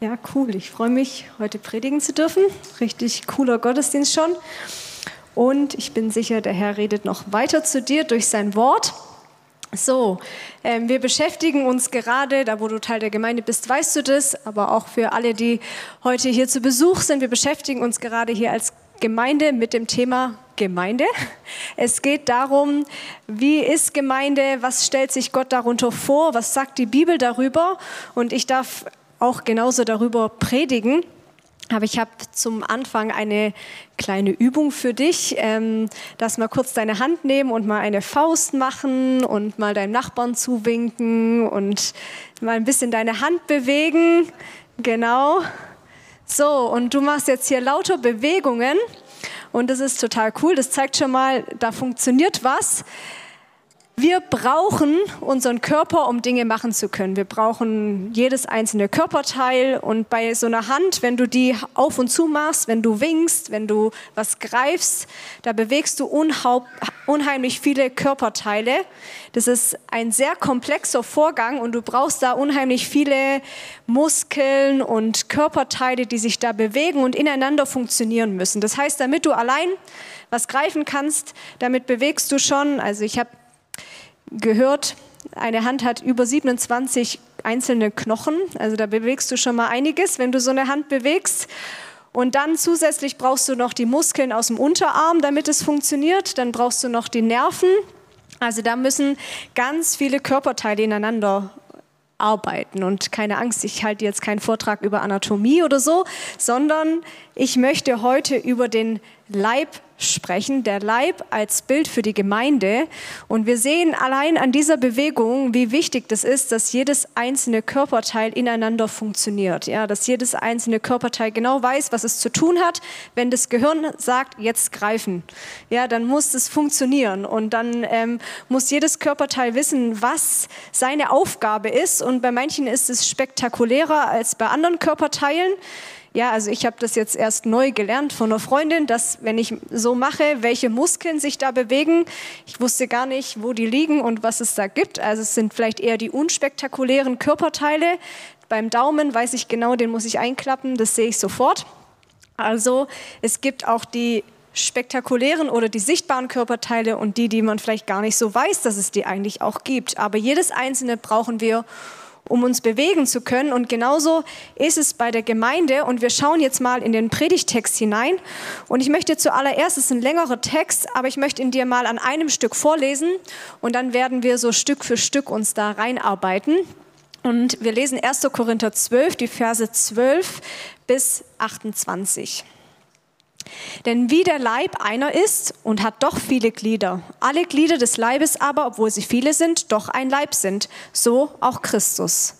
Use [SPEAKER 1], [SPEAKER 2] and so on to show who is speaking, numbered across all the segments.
[SPEAKER 1] Ja, cool. Ich freue mich, heute predigen zu dürfen. Richtig cooler Gottesdienst schon. Und ich bin sicher, der Herr redet noch weiter zu dir durch sein Wort. So, ähm, wir beschäftigen uns gerade, da wo du Teil der Gemeinde bist, weißt du das, aber auch für alle, die heute hier zu Besuch sind, wir beschäftigen uns gerade hier als Gemeinde mit dem Thema Gemeinde. Es geht darum, wie ist Gemeinde, was stellt sich Gott darunter vor, was sagt die Bibel darüber. Und ich darf auch genauso darüber predigen. Aber ich habe zum Anfang eine kleine Übung für dich, ähm, dass mal kurz deine Hand nehmen und mal eine Faust machen und mal deinem Nachbarn zuwinken und mal ein bisschen deine Hand bewegen. Genau. So, und du machst jetzt hier lauter Bewegungen und das ist total cool. Das zeigt schon mal, da funktioniert was. Wir brauchen unseren Körper, um Dinge machen zu können. Wir brauchen jedes einzelne Körperteil und bei so einer Hand, wenn du die auf und zu machst, wenn du winkst, wenn du was greifst, da bewegst du unheimlich viele Körperteile. Das ist ein sehr komplexer Vorgang und du brauchst da unheimlich viele Muskeln und Körperteile, die sich da bewegen und ineinander funktionieren müssen. Das heißt, damit du allein was greifen kannst, damit bewegst du schon, also ich habe gehört, eine Hand hat über 27 einzelne Knochen. Also da bewegst du schon mal einiges, wenn du so eine Hand bewegst. Und dann zusätzlich brauchst du noch die Muskeln aus dem Unterarm, damit es funktioniert. Dann brauchst du noch die Nerven. Also da müssen ganz viele Körperteile ineinander arbeiten. Und keine Angst, ich halte jetzt keinen Vortrag über Anatomie oder so, sondern ich möchte heute über den Leib sprechen, der Leib als Bild für die Gemeinde. Und wir sehen allein an dieser Bewegung, wie wichtig das ist, dass jedes einzelne Körperteil ineinander funktioniert. Ja, dass jedes einzelne Körperteil genau weiß, was es zu tun hat. Wenn das Gehirn sagt, jetzt greifen, ja, dann muss es funktionieren. Und dann ähm, muss jedes Körperteil wissen, was seine Aufgabe ist. Und bei manchen ist es spektakulärer als bei anderen Körperteilen. Ja, also ich habe das jetzt erst neu gelernt von einer Freundin, dass wenn ich so mache, welche Muskeln sich da bewegen. Ich wusste gar nicht, wo die liegen und was es da gibt. Also es sind vielleicht eher die unspektakulären Körperteile. Beim Daumen weiß ich genau, den muss ich einklappen, das sehe ich sofort. Also es gibt auch die spektakulären oder die sichtbaren Körperteile und die, die man vielleicht gar nicht so weiß, dass es die eigentlich auch gibt. Aber jedes einzelne brauchen wir, um uns bewegen zu können. Und genauso ist es bei der Gemeinde. Und wir schauen jetzt mal in den Predigtext hinein. Und ich möchte zuallererst, es ist ein längerer Text, aber ich möchte ihn dir mal an einem Stück vorlesen. Und dann werden wir so Stück für Stück uns da reinarbeiten. Und wir lesen 1. Korinther 12, die Verse 12 bis 28. Denn wie der Leib einer ist und hat doch viele Glieder, alle Glieder des Leibes aber, obwohl sie viele sind, doch ein Leib sind, so auch Christus.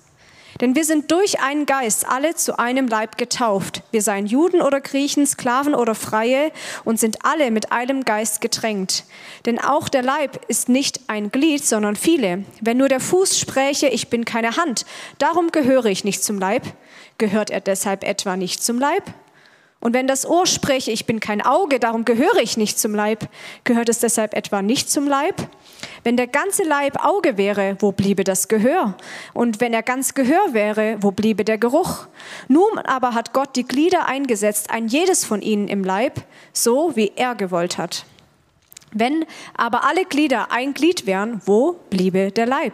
[SPEAKER 1] Denn wir sind durch einen Geist alle zu einem Leib getauft. Wir seien Juden oder Griechen, Sklaven oder Freie und sind alle mit einem Geist getränkt. Denn auch der Leib ist nicht ein Glied, sondern viele. Wenn nur der Fuß spräche, ich bin keine Hand, darum gehöre ich nicht zum Leib, gehört er deshalb etwa nicht zum Leib? Und wenn das Ohr spreche, ich bin kein Auge, darum gehöre ich nicht zum Leib, gehört es deshalb etwa nicht zum Leib? Wenn der ganze Leib Auge wäre, wo bliebe das Gehör? Und wenn er ganz Gehör wäre, wo bliebe der Geruch? Nun aber hat Gott die Glieder eingesetzt, ein jedes von ihnen im Leib, so wie er gewollt hat. Wenn aber alle Glieder ein Glied wären, wo bliebe der Leib?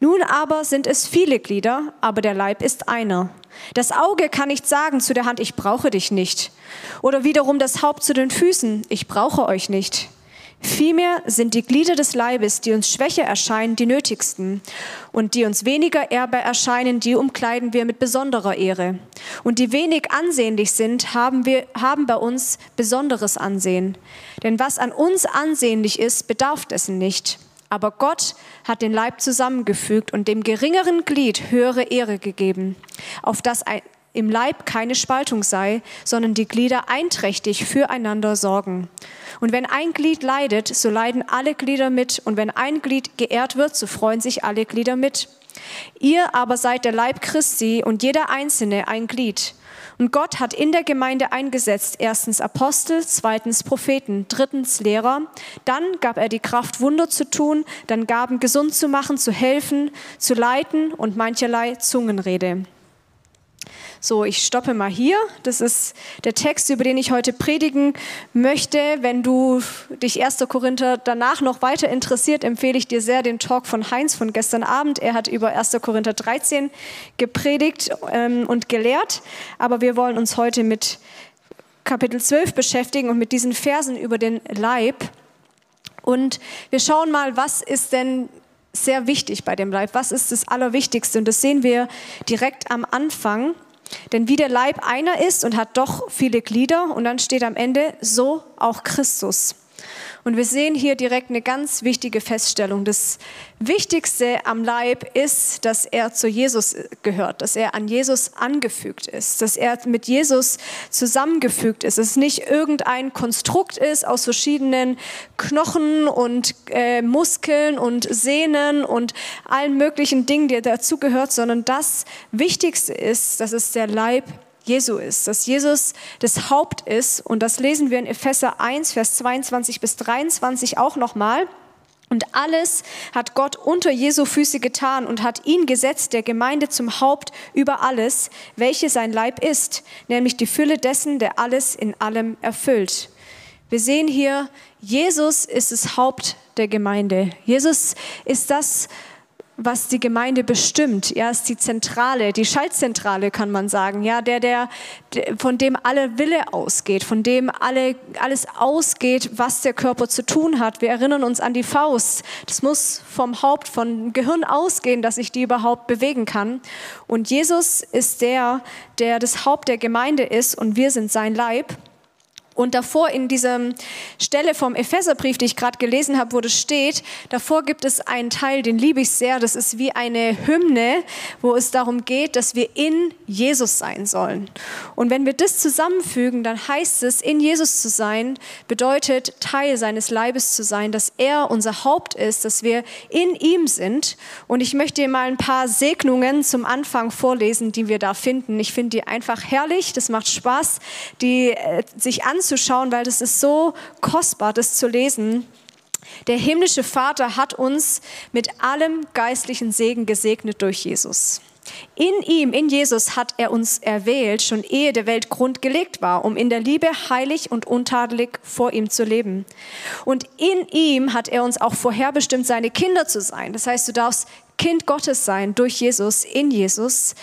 [SPEAKER 1] Nun aber sind es viele Glieder, aber der Leib ist einer. Das Auge kann nicht sagen zu der Hand, ich brauche dich nicht. Oder wiederum das Haupt zu den Füßen, ich brauche euch nicht. Vielmehr sind die Glieder des Leibes, die uns schwächer erscheinen, die nötigsten. Und die uns weniger ehrbar erscheinen, die umkleiden wir mit besonderer Ehre. Und die wenig ansehnlich sind, haben, wir, haben bei uns besonderes Ansehen. Denn was an uns ansehnlich ist, bedarf dessen nicht. Aber Gott hat den Leib zusammengefügt und dem geringeren Glied höhere Ehre gegeben, auf das im Leib keine Spaltung sei, sondern die Glieder einträchtig füreinander sorgen. Und wenn ein Glied leidet, so leiden alle Glieder mit. Und wenn ein Glied geehrt wird, so freuen sich alle Glieder mit. Ihr aber seid der Leib Christi und jeder Einzelne ein Glied. Und Gott hat in der Gemeinde eingesetzt, erstens Apostel, zweitens Propheten, drittens Lehrer. Dann gab er die Kraft, Wunder zu tun, dann Gaben gesund zu machen, zu helfen, zu leiten und mancherlei Zungenrede. So, ich stoppe mal hier. Das ist der Text, über den ich heute predigen möchte. Wenn du dich 1. Korinther danach noch weiter interessiert, empfehle ich dir sehr den Talk von Heinz von gestern Abend. Er hat über 1. Korinther 13 gepredigt ähm, und gelehrt. Aber wir wollen uns heute mit Kapitel 12 beschäftigen und mit diesen Versen über den Leib. Und wir schauen mal, was ist denn sehr wichtig bei dem Leib? Was ist das Allerwichtigste? Und das sehen wir direkt am Anfang. Denn wie der Leib einer ist und hat doch viele Glieder, und dann steht am Ende, so auch Christus. Und wir sehen hier direkt eine ganz wichtige Feststellung. Das Wichtigste am Leib ist, dass er zu Jesus gehört, dass er an Jesus angefügt ist, dass er mit Jesus zusammengefügt ist, dass es nicht irgendein Konstrukt ist aus verschiedenen Knochen und äh, Muskeln und Sehnen und allen möglichen Dingen, die dazugehört, sondern das Wichtigste ist, dass es der Leib Jesu ist, dass Jesus das Haupt ist. Und das lesen wir in Epheser 1, Vers 22 bis 23 auch nochmal. Und alles hat Gott unter Jesu Füße getan und hat ihn gesetzt, der Gemeinde zum Haupt über alles, welche sein Leib ist, nämlich die Fülle dessen, der alles in allem erfüllt. Wir sehen hier, Jesus ist das Haupt der Gemeinde. Jesus ist das, was die Gemeinde bestimmt. Ja, ist die Zentrale, die Schaltzentrale kann man sagen. Ja, der, der, von dem alle Wille ausgeht, von dem alle, alles ausgeht, was der Körper zu tun hat. Wir erinnern uns an die Faust. Das muss vom Haupt, vom Gehirn ausgehen, dass ich die überhaupt bewegen kann. Und Jesus ist der, der das Haupt der Gemeinde ist und wir sind sein Leib. Und davor in dieser Stelle vom Epheserbrief, die ich gerade gelesen habe, wo das steht, davor gibt es einen Teil, den liebe ich sehr. Das ist wie eine Hymne, wo es darum geht, dass wir in Jesus sein sollen. Und wenn wir das zusammenfügen, dann heißt es, in Jesus zu sein, bedeutet Teil seines Leibes zu sein, dass er unser Haupt ist, dass wir in ihm sind. Und ich möchte dir mal ein paar Segnungen zum Anfang vorlesen, die wir da finden. Ich finde die einfach herrlich. Das macht Spaß, die äh, sich anzusehen anzuschauen, weil das ist so kostbar, das zu lesen. Der himmlische Vater hat uns mit allem geistlichen Segen gesegnet durch Jesus. In ihm, in Jesus hat er uns erwählt, schon ehe der Welt Grund gelegt war, um in der Liebe heilig und untadelig vor ihm zu leben. Und in ihm hat er uns auch vorherbestimmt, seine Kinder zu sein. Das heißt, du darfst Kind Gottes sein durch Jesus, in Jesus.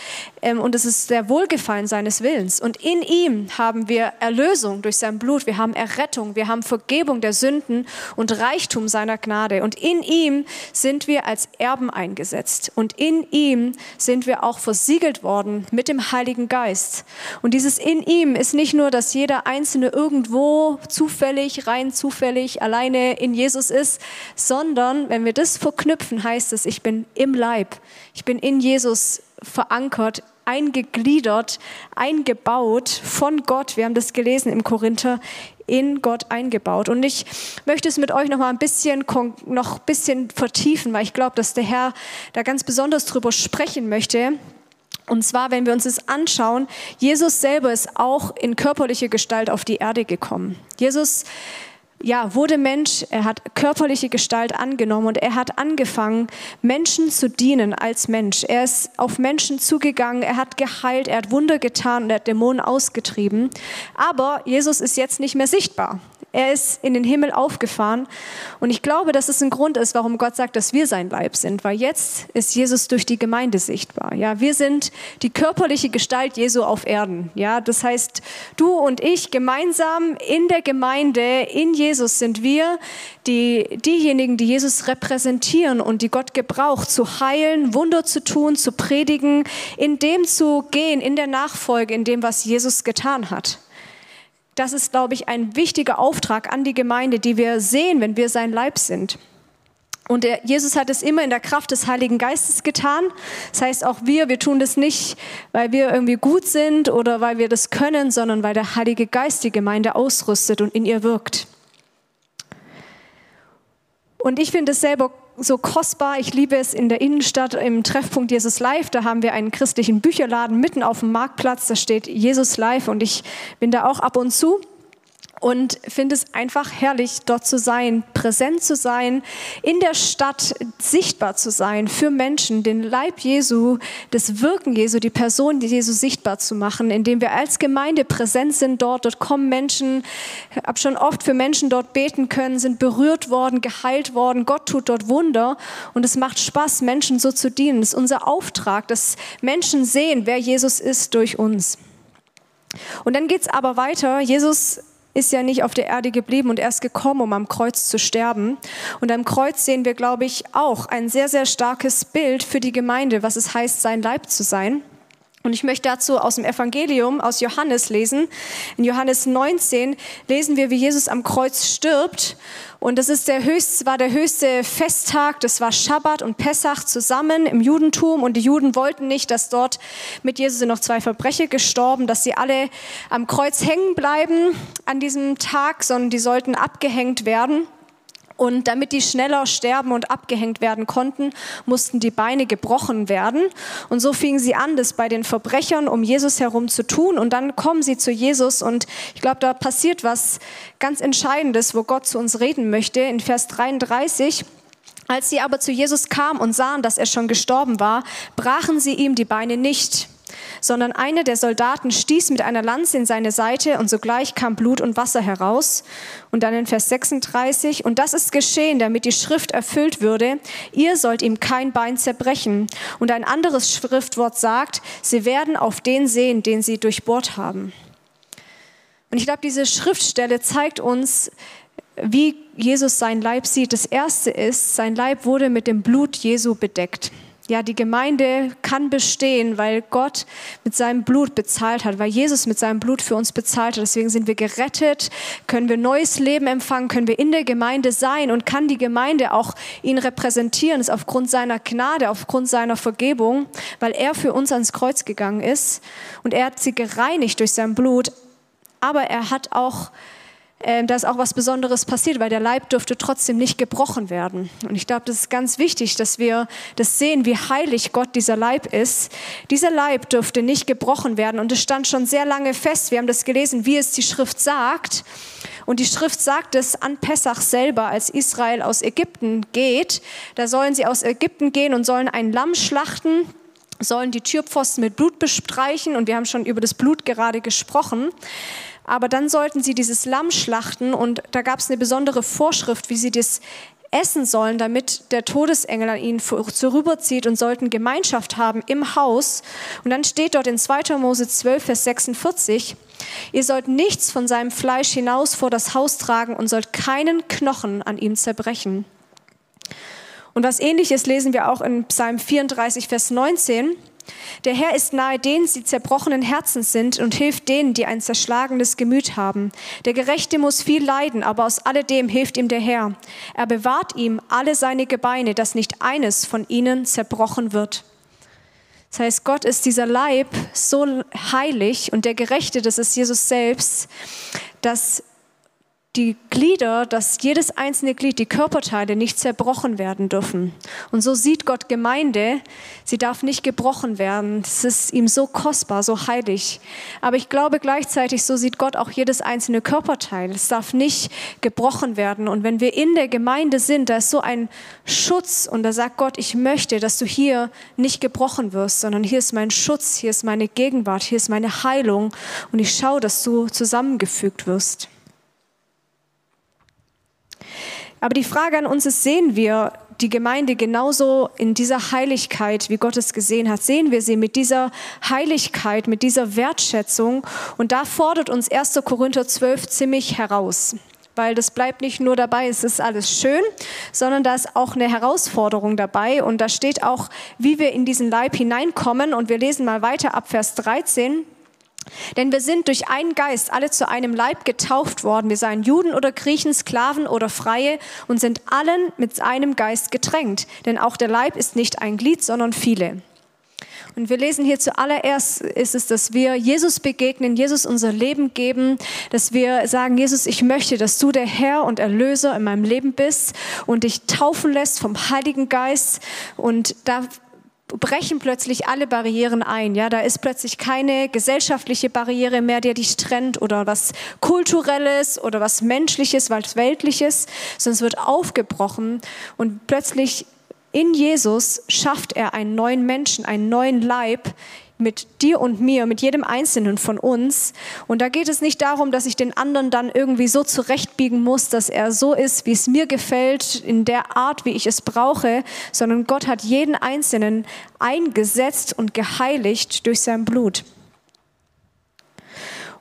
[SPEAKER 1] Ähm, und es ist der Wohlgefallen seines Willens. Und in ihm haben wir Erlösung durch sein Blut. Wir haben Errettung. Wir haben Vergebung der Sünden und Reichtum seiner Gnade. Und in ihm sind wir als Erben eingesetzt. Und in ihm sind wir auch versiegelt worden mit dem Heiligen Geist. Und dieses in ihm ist nicht nur, dass jeder Einzelne irgendwo zufällig, rein zufällig, alleine in Jesus ist, sondern wenn wir das verknüpfen, heißt es, ich bin im Leib. Ich bin in Jesus verankert, eingegliedert, eingebaut von Gott. Wir haben das gelesen im Korinther, in Gott eingebaut. Und ich möchte es mit euch noch mal ein bisschen, noch ein bisschen vertiefen, weil ich glaube, dass der Herr da ganz besonders drüber sprechen möchte. Und zwar, wenn wir uns das anschauen, Jesus selber ist auch in körperlicher Gestalt auf die Erde gekommen. Jesus ja, wurde Mensch, er hat körperliche Gestalt angenommen und er hat angefangen, Menschen zu dienen als Mensch. Er ist auf Menschen zugegangen, er hat geheilt, er hat Wunder getan und er hat Dämonen ausgetrieben. Aber Jesus ist jetzt nicht mehr sichtbar. Er ist in den Himmel aufgefahren. Und ich glaube, dass es ein Grund ist, warum Gott sagt, dass wir sein Leib sind. Weil jetzt ist Jesus durch die Gemeinde sichtbar. Ja, wir sind die körperliche Gestalt Jesu auf Erden. Ja, das heißt, du und ich gemeinsam in der Gemeinde, in Jesus sind wir die, diejenigen, die Jesus repräsentieren und die Gott gebraucht, zu heilen, Wunder zu tun, zu predigen, in dem zu gehen, in der Nachfolge, in dem, was Jesus getan hat. Das ist, glaube ich, ein wichtiger Auftrag an die Gemeinde, die wir sehen, wenn wir sein Leib sind. Und der, Jesus hat es immer in der Kraft des Heiligen Geistes getan. Das heißt, auch wir, wir tun das nicht, weil wir irgendwie gut sind oder weil wir das können, sondern weil der Heilige Geist die Gemeinde ausrüstet und in ihr wirkt. Und ich finde es selber so kostbar. Ich liebe es in der Innenstadt im Treffpunkt Jesus Live. Da haben wir einen christlichen Bücherladen mitten auf dem Marktplatz. Da steht Jesus Live und ich bin da auch ab und zu. Und finde es einfach herrlich, dort zu sein, präsent zu sein, in der Stadt sichtbar zu sein für Menschen, den Leib Jesu, das Wirken Jesu, die Person Jesu sichtbar zu machen, indem wir als Gemeinde präsent sind dort. Dort kommen Menschen, habe schon oft für Menschen dort beten können, sind berührt worden, geheilt worden. Gott tut dort Wunder und es macht Spaß, Menschen so zu dienen. Es ist unser Auftrag, dass Menschen sehen, wer Jesus ist durch uns. Und dann geht es aber weiter. Jesus ist ja nicht auf der Erde geblieben und erst gekommen, um am Kreuz zu sterben. Und am Kreuz sehen wir, glaube ich, auch ein sehr, sehr starkes Bild für die Gemeinde, was es heißt, sein Leib zu sein. Und ich möchte dazu aus dem Evangelium, aus Johannes lesen. In Johannes 19 lesen wir, wie Jesus am Kreuz stirbt. Und das ist der höchste, war der höchste Festtag. Das war Schabbat und Pessach zusammen im Judentum. Und die Juden wollten nicht, dass dort mit Jesus sind noch zwei Verbrecher gestorben, dass sie alle am Kreuz hängen bleiben an diesem Tag, sondern die sollten abgehängt werden. Und damit die schneller sterben und abgehängt werden konnten, mussten die Beine gebrochen werden. Und so fingen sie an, das bei den Verbrechern um Jesus herum zu tun. Und dann kommen sie zu Jesus. Und ich glaube, da passiert was ganz Entscheidendes, wo Gott zu uns reden möchte. In Vers 33. Als sie aber zu Jesus kamen und sahen, dass er schon gestorben war, brachen sie ihm die Beine nicht sondern einer der Soldaten stieß mit einer Lanze in seine Seite und sogleich kam Blut und Wasser heraus. Und dann in Vers 36, und das ist geschehen, damit die Schrift erfüllt würde, ihr sollt ihm kein Bein zerbrechen. Und ein anderes Schriftwort sagt, sie werden auf den sehen, den sie durchbohrt haben. Und ich glaube, diese Schriftstelle zeigt uns, wie Jesus sein Leib sieht. Das erste ist, sein Leib wurde mit dem Blut Jesu bedeckt. Ja, die Gemeinde kann bestehen, weil Gott mit seinem Blut bezahlt hat, weil Jesus mit seinem Blut für uns bezahlt hat. Deswegen sind wir gerettet, können wir neues Leben empfangen, können wir in der Gemeinde sein und kann die Gemeinde auch ihn repräsentieren. Das ist aufgrund seiner Gnade, aufgrund seiner Vergebung, weil er für uns ans Kreuz gegangen ist und er hat sie gereinigt durch sein Blut. Aber er hat auch äh, da ist auch was Besonderes passiert, weil der Leib durfte trotzdem nicht gebrochen werden. Und ich glaube, das ist ganz wichtig, dass wir das sehen, wie heilig Gott dieser Leib ist. Dieser Leib durfte nicht gebrochen werden und es stand schon sehr lange fest. Wir haben das gelesen, wie es die Schrift sagt. Und die Schrift sagt es an Pessach selber, als Israel aus Ägypten geht. Da sollen sie aus Ägypten gehen und sollen ein Lamm schlachten sollen die Türpfosten mit Blut bestreichen und wir haben schon über das Blut gerade gesprochen. Aber dann sollten sie dieses Lamm schlachten und da gab es eine besondere Vorschrift, wie sie das essen sollen, damit der Todesengel an ihnen vorüberzieht und sollten Gemeinschaft haben im Haus. Und dann steht dort in 2. Mose 12, Vers 46, ihr sollt nichts von seinem Fleisch hinaus vor das Haus tragen und sollt keinen Knochen an ihm zerbrechen. Und was ähnliches lesen wir auch in Psalm 34, Vers 19. Der Herr ist nahe denen, die zerbrochenen Herzen sind und hilft denen, die ein zerschlagenes Gemüt haben. Der Gerechte muss viel leiden, aber aus alledem hilft ihm der Herr. Er bewahrt ihm alle seine Gebeine, dass nicht eines von ihnen zerbrochen wird. Das heißt, Gott ist dieser Leib so heilig und der Gerechte, das ist Jesus selbst, dass die Glieder, dass jedes einzelne Glied, die Körperteile nicht zerbrochen werden dürfen. Und so sieht Gott Gemeinde, sie darf nicht gebrochen werden. Das ist ihm so kostbar, so heilig. Aber ich glaube gleichzeitig, so sieht Gott auch jedes einzelne Körperteil. Es darf nicht gebrochen werden. Und wenn wir in der Gemeinde sind, da ist so ein Schutz und da sagt Gott, ich möchte, dass du hier nicht gebrochen wirst, sondern hier ist mein Schutz, hier ist meine Gegenwart, hier ist meine Heilung und ich schaue, dass du zusammengefügt wirst. Aber die Frage an uns ist, sehen wir die Gemeinde genauso in dieser Heiligkeit, wie Gott es gesehen hat? Sehen wir sie mit dieser Heiligkeit, mit dieser Wertschätzung? Und da fordert uns 1. Korinther 12 ziemlich heraus. Weil das bleibt nicht nur dabei, es ist alles schön, sondern da ist auch eine Herausforderung dabei. Und da steht auch, wie wir in diesen Leib hineinkommen. Und wir lesen mal weiter ab Vers 13. Denn wir sind durch einen Geist alle zu einem Leib getauft worden. Wir seien Juden oder Griechen, Sklaven oder Freie und sind allen mit einem Geist getränkt. Denn auch der Leib ist nicht ein Glied, sondern viele. Und wir lesen hier zuallererst ist es, dass wir Jesus begegnen, Jesus unser Leben geben, dass wir sagen, Jesus, ich möchte, dass du der Herr und Erlöser in meinem Leben bist und dich taufen lässt vom Heiligen Geist. Und da brechen plötzlich alle Barrieren ein. Ja, da ist plötzlich keine gesellschaftliche Barriere mehr, die dich trennt oder was kulturelles oder was menschliches, was weltliches, sondern es wird aufgebrochen und plötzlich in Jesus schafft er einen neuen Menschen, einen neuen Leib, mit dir und mir, mit jedem Einzelnen von uns. Und da geht es nicht darum, dass ich den anderen dann irgendwie so zurechtbiegen muss, dass er so ist, wie es mir gefällt, in der Art, wie ich es brauche, sondern Gott hat jeden Einzelnen eingesetzt und geheiligt durch sein Blut.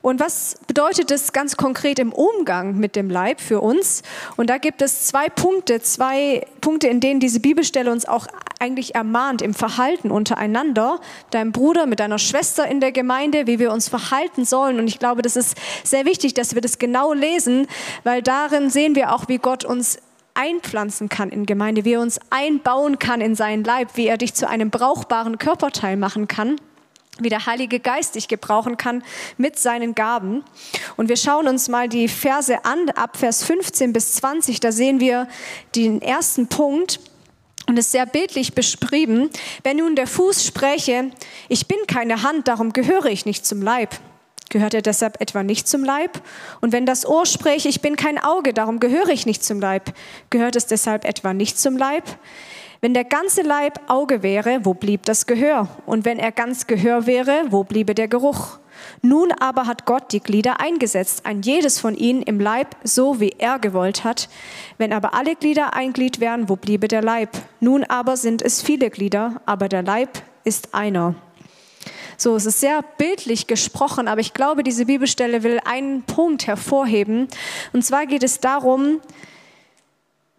[SPEAKER 1] Und was bedeutet das ganz konkret im Umgang mit dem Leib für uns? Und da gibt es zwei Punkte, zwei Punkte, in denen diese Bibelstelle uns auch eigentlich ermahnt im Verhalten untereinander, deinem Bruder, mit deiner Schwester in der Gemeinde, wie wir uns verhalten sollen. Und ich glaube, das ist sehr wichtig, dass wir das genau lesen, weil darin sehen wir auch, wie Gott uns einpflanzen kann in Gemeinde, wie er uns einbauen kann in seinen Leib, wie er dich zu einem brauchbaren Körperteil machen kann wie der Heilige Geist dich gebrauchen kann mit seinen Gaben. Und wir schauen uns mal die Verse an, ab Vers 15 bis 20. Da sehen wir den ersten Punkt und es ist sehr bildlich beschrieben. Wenn nun der Fuß spräche, ich bin keine Hand, darum gehöre ich nicht zum Leib. Gehört er deshalb etwa nicht zum Leib? Und wenn das Ohr spräche, ich bin kein Auge, darum gehöre ich nicht zum Leib. Gehört es deshalb etwa nicht zum Leib? Wenn der ganze Leib Auge wäre, wo blieb das Gehör? Und wenn er ganz Gehör wäre, wo bliebe der Geruch? Nun aber hat Gott die Glieder eingesetzt, ein jedes von ihnen im Leib, so wie er gewollt hat. Wenn aber alle Glieder ein Glied wären, wo bliebe der Leib? Nun aber sind es viele Glieder, aber der Leib ist einer. So, es ist sehr bildlich gesprochen, aber ich glaube, diese Bibelstelle will einen Punkt hervorheben. Und zwar geht es darum,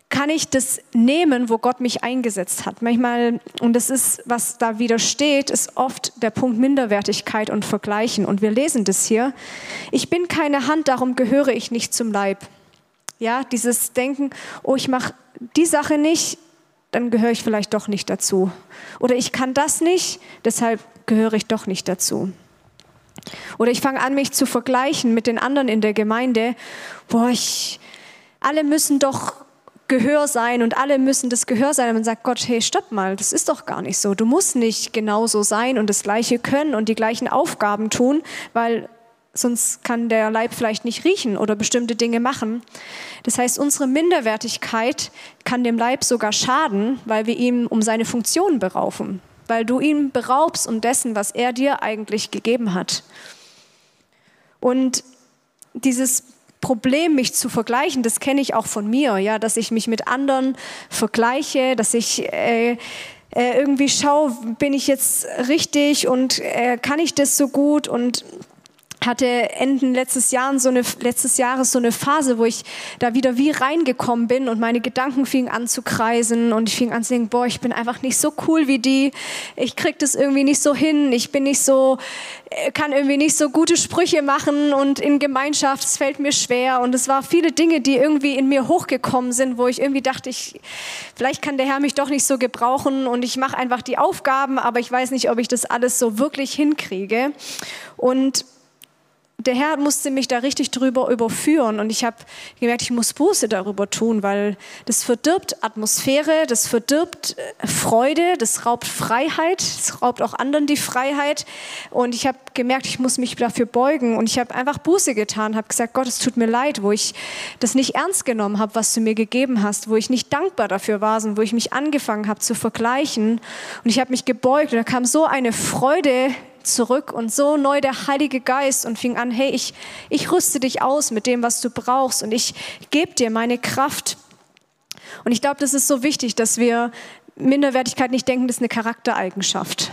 [SPEAKER 1] kann ich das nehmen, wo Gott mich eingesetzt hat. Manchmal, und das ist, was da widersteht, ist oft der Punkt Minderwertigkeit und Vergleichen. Und wir lesen das hier. Ich bin keine Hand, darum gehöre ich nicht zum Leib. Ja, dieses Denken, oh, ich mache die Sache nicht, dann gehöre ich vielleicht doch nicht dazu. Oder ich kann das nicht, deshalb gehöre ich doch nicht dazu. Oder ich fange an, mich zu vergleichen mit den anderen in der Gemeinde. Boah, ich, alle müssen doch Gehör sein und alle müssen das Gehör sein. Und man sagt Gott, hey, stopp mal, das ist doch gar nicht so. Du musst nicht genauso sein und das Gleiche können und die gleichen Aufgaben tun, weil sonst kann der Leib vielleicht nicht riechen oder bestimmte Dinge machen. Das heißt, unsere Minderwertigkeit kann dem Leib sogar schaden, weil wir ihn um seine Funktion berauben, weil du ihn beraubst um dessen, was er dir eigentlich gegeben hat. Und dieses Problem, mich zu vergleichen, das kenne ich auch von mir, ja, dass ich mich mit anderen vergleiche, dass ich äh, äh, irgendwie schaue, bin ich jetzt richtig und äh, kann ich das so gut und hatte Ende letztes, Jahr so eine, letztes Jahres so eine Phase, wo ich da wieder wie reingekommen bin und meine Gedanken fingen an zu kreisen und ich fing an zu denken, boah, ich bin einfach nicht so cool wie die, ich krieg das irgendwie nicht so hin, ich bin nicht so, äh, kann irgendwie nicht so gute Sprüche machen und in Gemeinschaft, es fällt mir schwer. Und es war viele Dinge, die irgendwie in mir hochgekommen sind, wo ich irgendwie dachte, ich, vielleicht kann der Herr mich doch nicht so gebrauchen und ich mache einfach die Aufgaben, aber ich weiß nicht, ob ich das alles so wirklich hinkriege. Und der Herr musste mich da richtig drüber überführen und ich habe gemerkt, ich muss Buße darüber tun, weil das verdirbt Atmosphäre, das verdirbt äh, Freude, das raubt Freiheit, das raubt auch anderen die Freiheit. Und ich habe gemerkt, ich muss mich dafür beugen und ich habe einfach Buße getan, habe gesagt, Gott, es tut mir leid, wo ich das nicht ernst genommen habe, was du mir gegeben hast, wo ich nicht dankbar dafür war, sondern wo ich mich angefangen habe zu vergleichen. Und ich habe mich gebeugt und da kam so eine Freude zurück und so neu der Heilige Geist und fing an, hey, ich, ich rüste dich aus mit dem, was du brauchst und ich gebe dir meine Kraft. Und ich glaube, das ist so wichtig, dass wir Minderwertigkeit nicht denken, das ist eine Charaktereigenschaft.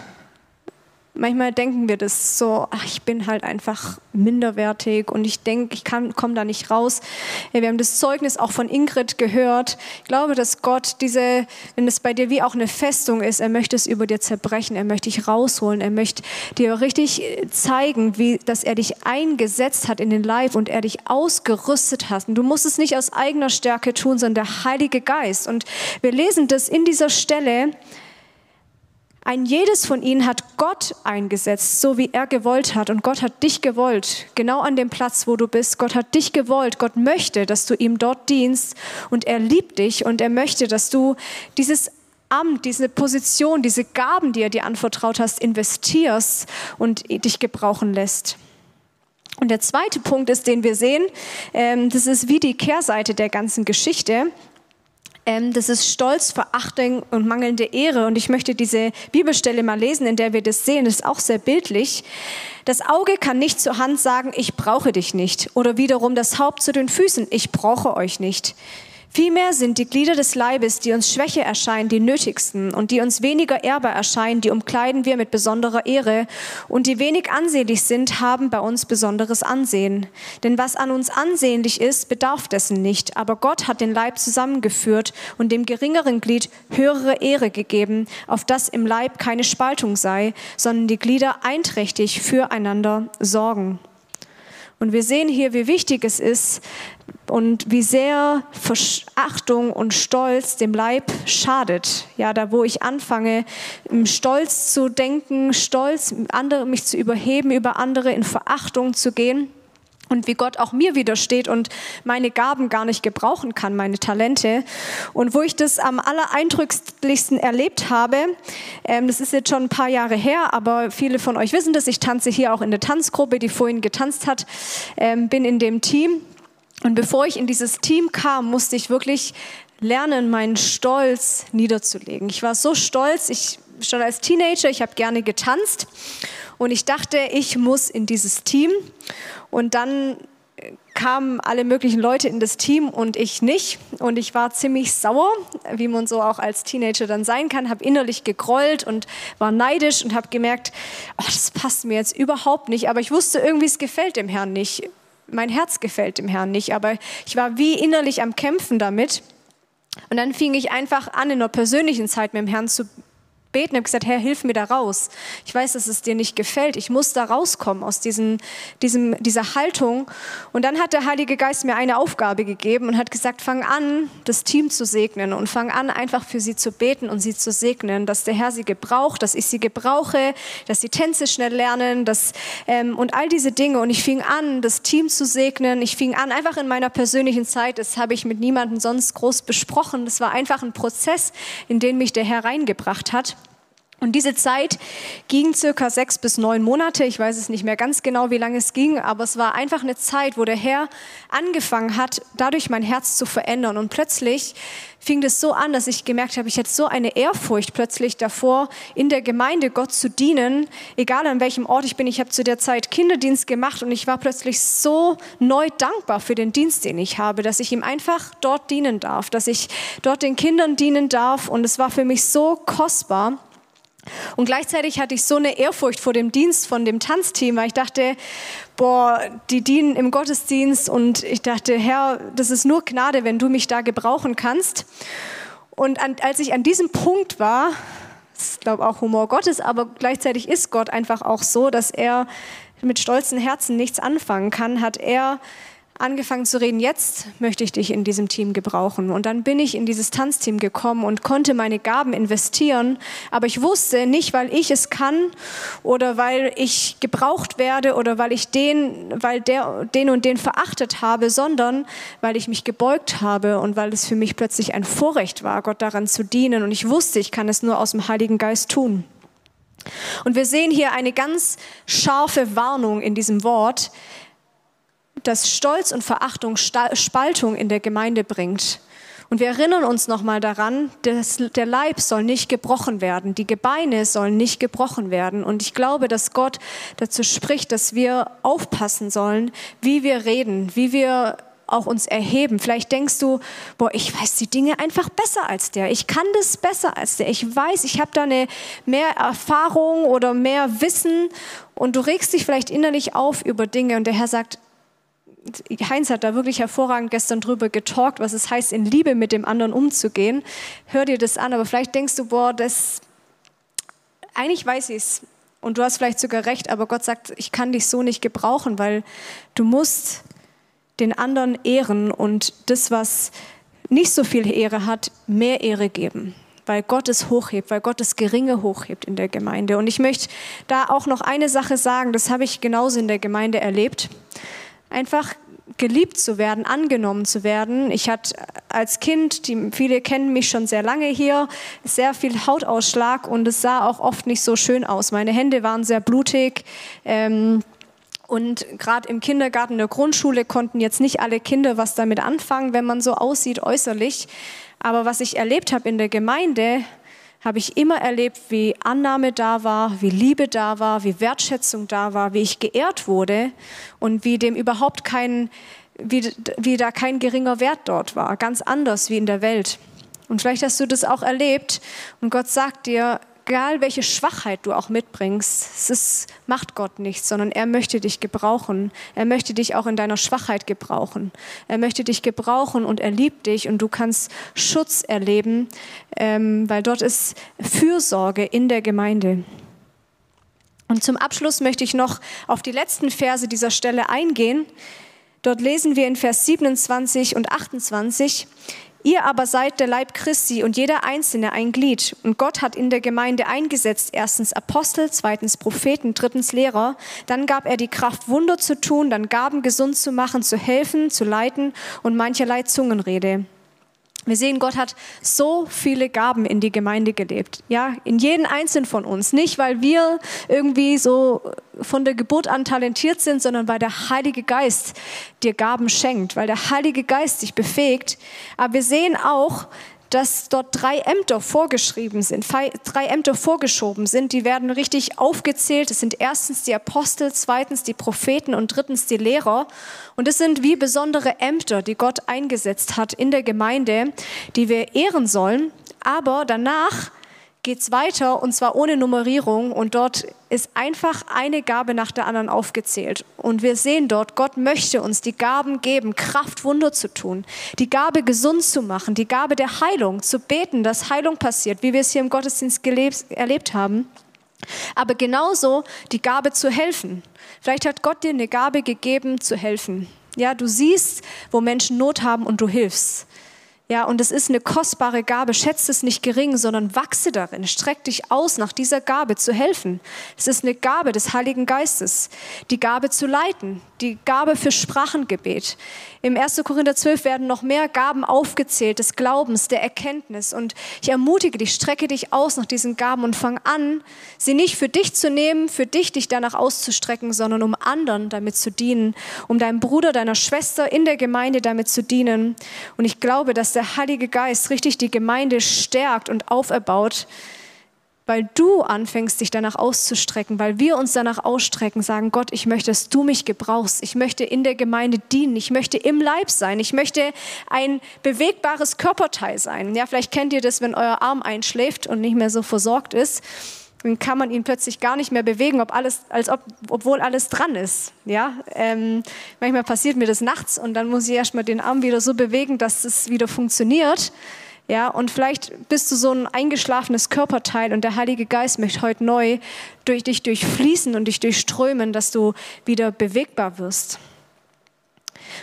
[SPEAKER 1] Manchmal denken wir das so, ach, ich bin halt einfach minderwertig und ich denke, ich komme da nicht raus. Wir haben das Zeugnis auch von Ingrid gehört. Ich glaube, dass Gott diese, wenn es bei dir wie auch eine Festung ist, er möchte es über dir zerbrechen, er möchte dich rausholen, er möchte dir richtig zeigen, wie, dass er dich eingesetzt hat in den Leib und er dich ausgerüstet hat. Und du musst es nicht aus eigener Stärke tun, sondern der Heilige Geist. Und wir lesen das in dieser Stelle, ein jedes von ihnen hat Gott eingesetzt, so wie er gewollt hat. Und Gott hat dich gewollt, genau an dem Platz, wo du bist. Gott hat dich gewollt. Gott möchte, dass du ihm dort dienst. Und er liebt dich und er möchte, dass du dieses Amt, diese Position, diese Gaben, die er dir anvertraut hast, investierst und dich gebrauchen lässt. Und der zweite Punkt ist, den wir sehen, ähm, das ist wie die Kehrseite der ganzen Geschichte. Ähm, das ist Stolz, Verachtung und mangelnde Ehre. Und ich möchte diese Bibelstelle mal lesen, in der wir das sehen. Das ist auch sehr bildlich. Das Auge kann nicht zur Hand sagen, ich brauche dich nicht. Oder wiederum das Haupt zu den Füßen, ich brauche euch nicht. Vielmehr sind die Glieder des Leibes, die uns Schwäche erscheinen, die nötigsten und die uns weniger ehrbar erscheinen, die umkleiden wir mit besonderer Ehre und die wenig ansehnlich sind, haben bei uns besonderes Ansehen. Denn was an uns ansehnlich ist, bedarf dessen nicht, aber Gott hat den Leib zusammengeführt und dem geringeren Glied höhere Ehre gegeben, auf das im Leib keine Spaltung sei, sondern die Glieder einträchtig füreinander sorgen. Und wir sehen hier, wie wichtig es ist und wie sehr Verachtung und Stolz dem Leib schadet. Ja, da wo ich anfange, Stolz zu denken, Stolz, andere, mich zu überheben über andere, in Verachtung zu gehen und wie Gott auch mir widersteht und meine Gaben gar nicht gebrauchen kann, meine Talente. Und wo ich das am allereindrücklichsten erlebt habe, ähm, das ist jetzt schon ein paar Jahre her, aber viele von euch wissen das, ich tanze hier auch in der Tanzgruppe, die vorhin getanzt hat, ähm, bin in dem Team. Und bevor ich in dieses Team kam, musste ich wirklich lernen, meinen Stolz niederzulegen. Ich war so stolz, ich schon als Teenager, ich habe gerne getanzt und ich dachte, ich muss in dieses Team. Und dann kamen alle möglichen Leute in das Team und ich nicht. Und ich war ziemlich sauer, wie man so auch als Teenager dann sein kann, habe innerlich gegrollt und war neidisch und habe gemerkt, oh, das passt mir jetzt überhaupt nicht. Aber ich wusste irgendwie, es gefällt dem Herrn nicht. Mein Herz gefällt dem Herrn nicht. Aber ich war wie innerlich am Kämpfen damit. Und dann fing ich einfach an, in einer persönlichen Zeit mit dem Herrn zu beten, habe gesagt, Herr, hilf mir da raus. Ich weiß, dass es dir nicht gefällt. Ich muss da rauskommen aus diesem, diesem, dieser Haltung. Und dann hat der Heilige Geist mir eine Aufgabe gegeben und hat gesagt, fang an, das Team zu segnen und fang an, einfach für sie zu beten und sie zu segnen, dass der Herr sie gebraucht, dass ich sie gebrauche, dass sie Tänze schnell lernen dass, ähm, und all diese Dinge. Und ich fing an, das Team zu segnen. Ich fing an, einfach in meiner persönlichen Zeit, das habe ich mit niemandem sonst groß besprochen. Das war einfach ein Prozess, in den mich der Herr reingebracht hat. Und diese Zeit ging circa sechs bis neun Monate. Ich weiß es nicht mehr ganz genau, wie lange es ging, aber es war einfach eine Zeit, wo der Herr angefangen hat, dadurch mein Herz zu verändern. Und plötzlich fing das so an, dass ich gemerkt habe, ich hatte so eine Ehrfurcht plötzlich davor, in der Gemeinde Gott zu dienen, egal an welchem Ort ich bin. Ich habe zu der Zeit Kinderdienst gemacht und ich war plötzlich so neu dankbar für den Dienst, den ich habe, dass ich ihm einfach dort dienen darf, dass ich dort den Kindern dienen darf. Und es war für mich so kostbar. Und gleichzeitig hatte ich so eine Ehrfurcht vor dem Dienst von dem Tanzteam, weil ich dachte, boah, die dienen im Gottesdienst und ich dachte, Herr, das ist nur Gnade, wenn du mich da gebrauchen kannst. Und an, als ich an diesem Punkt war, ist glaube auch Humor Gottes, aber gleichzeitig ist Gott einfach auch so, dass er mit stolzen Herzen nichts anfangen kann, hat er angefangen zu reden, jetzt möchte ich dich in diesem Team gebrauchen. Und dann bin ich in dieses Tanzteam gekommen und konnte meine Gaben investieren. Aber ich wusste nicht, weil ich es kann oder weil ich gebraucht werde oder weil ich den, weil der, den und den verachtet habe, sondern weil ich mich gebeugt habe und weil es für mich plötzlich ein Vorrecht war, Gott daran zu dienen. Und ich wusste, ich kann es nur aus dem Heiligen Geist tun. Und wir sehen hier eine ganz scharfe Warnung in diesem Wort, dass Stolz und Verachtung Spaltung in der Gemeinde bringt. Und wir erinnern uns nochmal daran, dass der Leib soll nicht gebrochen werden, die Gebeine sollen nicht gebrochen werden. Und ich glaube, dass Gott dazu spricht, dass wir aufpassen sollen, wie wir reden, wie wir auch uns erheben. Vielleicht denkst du, boah, ich weiß die Dinge einfach besser als der. Ich kann das besser als der. Ich weiß, ich habe da eine mehr Erfahrung oder mehr Wissen und du regst dich vielleicht innerlich auf über Dinge und der Herr sagt, Heinz hat da wirklich hervorragend gestern drüber getalkt, was es heißt, in Liebe mit dem anderen umzugehen. Hör dir das an, aber vielleicht denkst du, boah, das, eigentlich weiß ich es. Und du hast vielleicht sogar recht, aber Gott sagt, ich kann dich so nicht gebrauchen, weil du musst den anderen ehren und das, was nicht so viel Ehre hat, mehr Ehre geben weil Gott es hochhebt, weil Gott das Geringe hochhebt in der Gemeinde. Und ich möchte da auch noch eine Sache sagen, das habe ich genauso in der Gemeinde erlebt einfach geliebt zu werden, angenommen zu werden. Ich hatte als Kind, die, viele kennen mich schon sehr lange hier, sehr viel Hautausschlag und es sah auch oft nicht so schön aus. Meine Hände waren sehr blutig. Ähm, und gerade im Kindergarten, der Grundschule konnten jetzt nicht alle Kinder was damit anfangen, wenn man so aussieht äußerlich. Aber was ich erlebt habe in der Gemeinde, habe ich immer erlebt, wie Annahme da war, wie Liebe da war, wie Wertschätzung da war, wie ich geehrt wurde und wie dem überhaupt kein, wie, wie da kein geringer Wert dort war. Ganz anders wie in der Welt. Und vielleicht hast du das auch erlebt und Gott sagt dir, egal welche Schwachheit du auch mitbringst, es macht Gott nicht, sondern er möchte dich gebrauchen. Er möchte dich auch in deiner Schwachheit gebrauchen. Er möchte dich gebrauchen und er liebt dich und du kannst Schutz erleben, ähm, weil dort ist Fürsorge in der Gemeinde. Und zum Abschluss möchte ich noch auf die letzten Verse dieser Stelle eingehen. Dort lesen wir in Vers 27 und 28, Ihr aber seid der Leib Christi und jeder Einzelne ein Glied. Und Gott hat in der Gemeinde eingesetzt, erstens Apostel, zweitens Propheten, drittens Lehrer. Dann gab er die Kraft, Wunder zu tun, dann Gaben gesund zu machen, zu helfen, zu leiten und mancherlei Zungenrede. Wir sehen, Gott hat so viele Gaben in die Gemeinde gelebt. Ja, in jeden einzelnen von uns. Nicht, weil wir irgendwie so von der Geburt an talentiert sind, sondern weil der Heilige Geist dir Gaben schenkt, weil der Heilige Geist dich befähigt. Aber wir sehen auch, dass dort drei Ämter vorgeschrieben sind, drei Ämter vorgeschoben sind. Die werden richtig aufgezählt. Es sind erstens die Apostel, zweitens die Propheten und drittens die Lehrer. Und es sind wie besondere Ämter, die Gott eingesetzt hat in der Gemeinde, die wir ehren sollen. Aber danach geht es weiter und zwar ohne Nummerierung und dort ist einfach eine Gabe nach der anderen aufgezählt. Und wir sehen dort, Gott möchte uns die Gaben geben, Kraft, Wunder zu tun, die Gabe gesund zu machen, die Gabe der Heilung, zu beten, dass Heilung passiert, wie wir es hier im Gottesdienst gelebt, erlebt haben. Aber genauso die Gabe zu helfen. Vielleicht hat Gott dir eine Gabe gegeben, zu helfen. Ja, du siehst, wo Menschen Not haben und du hilfst. Ja, und es ist eine kostbare Gabe. Schätze es nicht gering, sondern wachse darin. Streck dich aus, nach dieser Gabe zu helfen. Es ist eine Gabe des Heiligen Geistes. Die Gabe zu leiten, die Gabe für Sprachengebet. Im 1. Korinther 12 werden noch mehr Gaben aufgezählt, des Glaubens, der Erkenntnis. Und ich ermutige dich, strecke dich aus nach diesen Gaben und fang an, sie nicht für dich zu nehmen, für dich dich danach auszustrecken, sondern um anderen damit zu dienen, um deinem Bruder, deiner Schwester in der Gemeinde damit zu dienen. Und ich glaube, dass der Heilige Geist richtig die Gemeinde stärkt und auferbaut, weil du anfängst, dich danach auszustrecken, weil wir uns danach ausstrecken, sagen, Gott, ich möchte, dass du mich gebrauchst. Ich möchte in der Gemeinde dienen. Ich möchte im Leib sein. Ich möchte ein bewegbares Körperteil sein. Ja, vielleicht kennt ihr das, wenn euer Arm einschläft und nicht mehr so versorgt ist. Dann kann man ihn plötzlich gar nicht mehr bewegen, ob alles, als ob, obwohl alles dran ist. Ja, ähm, manchmal passiert mir das nachts und dann muss ich erstmal den Arm wieder so bewegen, dass es wieder funktioniert. Ja, und vielleicht bist du so ein eingeschlafenes Körperteil und der Heilige Geist möchte heute neu durch dich durchfließen und dich durchströmen, dass du wieder bewegbar wirst.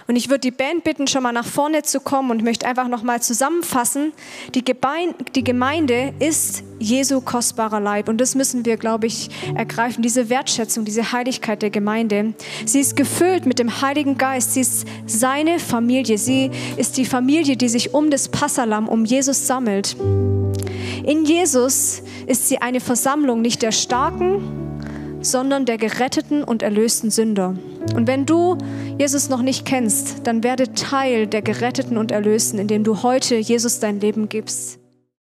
[SPEAKER 1] Und ich würde die Band bitten, schon mal nach vorne zu kommen und möchte einfach noch mal zusammenfassen. Die Gemeinde ist Jesu kostbarer Leib und das müssen wir, glaube ich, ergreifen. Diese Wertschätzung, diese Heiligkeit der Gemeinde. Sie ist gefüllt mit dem Heiligen Geist. Sie ist seine Familie. Sie ist die Familie, die sich um das Passalam, um Jesus sammelt. In Jesus ist sie eine Versammlung nicht der Starken, sondern der geretteten und erlösten Sünder. Und wenn du Jesus noch nicht kennst, dann werde Teil der geretteten und erlösten, indem du heute Jesus dein Leben gibst.